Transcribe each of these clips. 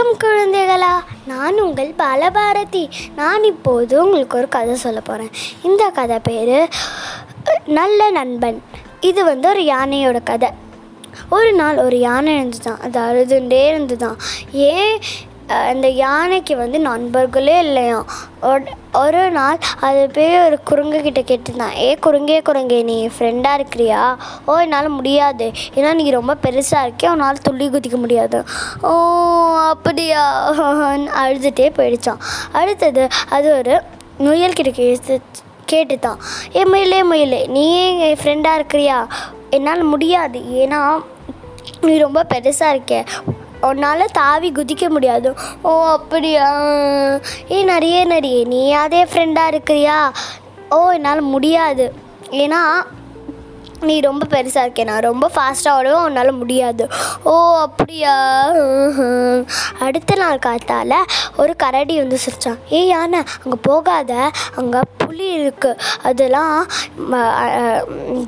வணக்கம் குழந்தைகளா. நான் உங்கள் பாலபாரதி. நான் இப்போது உங்களுக்கு ஒரு கதை சொல்ல போகிறேன் இந்த கதை பேர் நல்ல நண்பன். இது வந்து ஒரு யானையோட கதை. ஒரு நாள் ஒரு யானை இருந்துதான். அது அழுதுண்டே இருந்துதான். ஏன் அந்த யானைக்கு வந்து நண்பர்களே இல்லையாம் ஒரு- ஒரு நாள் அது போய் ஒரு குரங்கு கிட்ட கேட்டுருந்தான் ஏ குரங்கே குரங்கே நீ ஃப்ரெண்டாக இருக்கிறியா? ஓ என்னால் முடியாது. ஏன்னா நீ ரொம்ப பெருசாக இருக்கே உன்னால் துள்ளி குதிக்க முடியாது. ஓ அப்படியா? அழுதுகிட்டே போயிடுச்சான். அடுத்தது அது ஒரு முயல் கிட்ட கேட்டு கேட்டுத்தான். ஏ முயலே முயலே நீ என் ஃப்ரெண்டாக இருக்கிறியா? என்னால் முடியாது. ஏன்னா நீ ரொம்ப பெருசாக இருக்க. உன்னால் தாவி குதிக்க முடியாது. ஓ அப்படியா? ஏ நிறைய நிறைய நீ அதே ஃப்ரெண்டாக இருக்கிறியா? ஓ என்னால் முடியாது. ஏன்னா நீ ரொம்ப பெருசாக இருக்கே. நான் ரொம்ப ஃபாஸ்ட்டாக ஓடுவேன். உன்னால் முடியாது. ஓ அப்படியா? அடுத்த நாள் காத்தால் ஒரு கரடி வந்து சிரிச்சான். ஏய் யானை அங்கே போகாத. அங்கே புலி இருக்குது அதெல்லாம்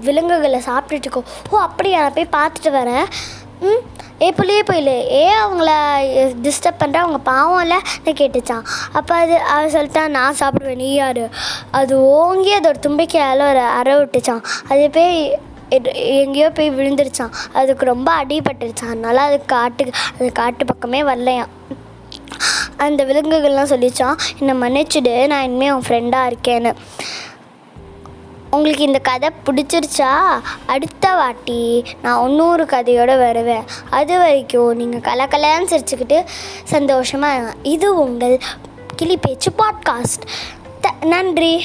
விலங்குகளை சாப்பிட்டுட்டு இருக்கோம் ஓ அப்படியா? நான் போய் பார்த்துட்டு வரேன். ஏ புளியே போயில. ஏ அவங்கள டிஸ்டர்ப் பண்ணுற அவங்க பாவம் நான் கேட்டுச்சான் அப்போ அது அவர் சொல்லிட்டான் நான் சாப்பிடுவேன். நீ யார்? அது ஓங்கி அதோட தும்பிக்கையால் ஒரு அற விட்டுச்சான் அது போய் எங்கேயோ போய் விழுந்துருச்சான் அதுக்கு ரொம்ப அடிபட்டுருச்சான் அதனால் அது காட்டு அது காட்டு பக்கமே வரலையாம். அந்த விலங்குகள்லாம் சொல்லிச்சான் என்னை மன்னிச்சுடு. நான் இனிமேல் உன் ஃப்ரெண்டாக இருக்கேன்னு. உங்களுக்கு இந்த கதை பிடிச்சிருச்சா? அடுத்த வாட்டி நான் இன்னொரு கதையோடு வருவேன். அது வரைக்கும் நீங்கள் கலக்கலன்னு சிரிச்சுக்கிட்டு சந்தோஷமாக இது உங்கள் கிளி பேச்சு பாட்காஸ்ட் த நன்றி.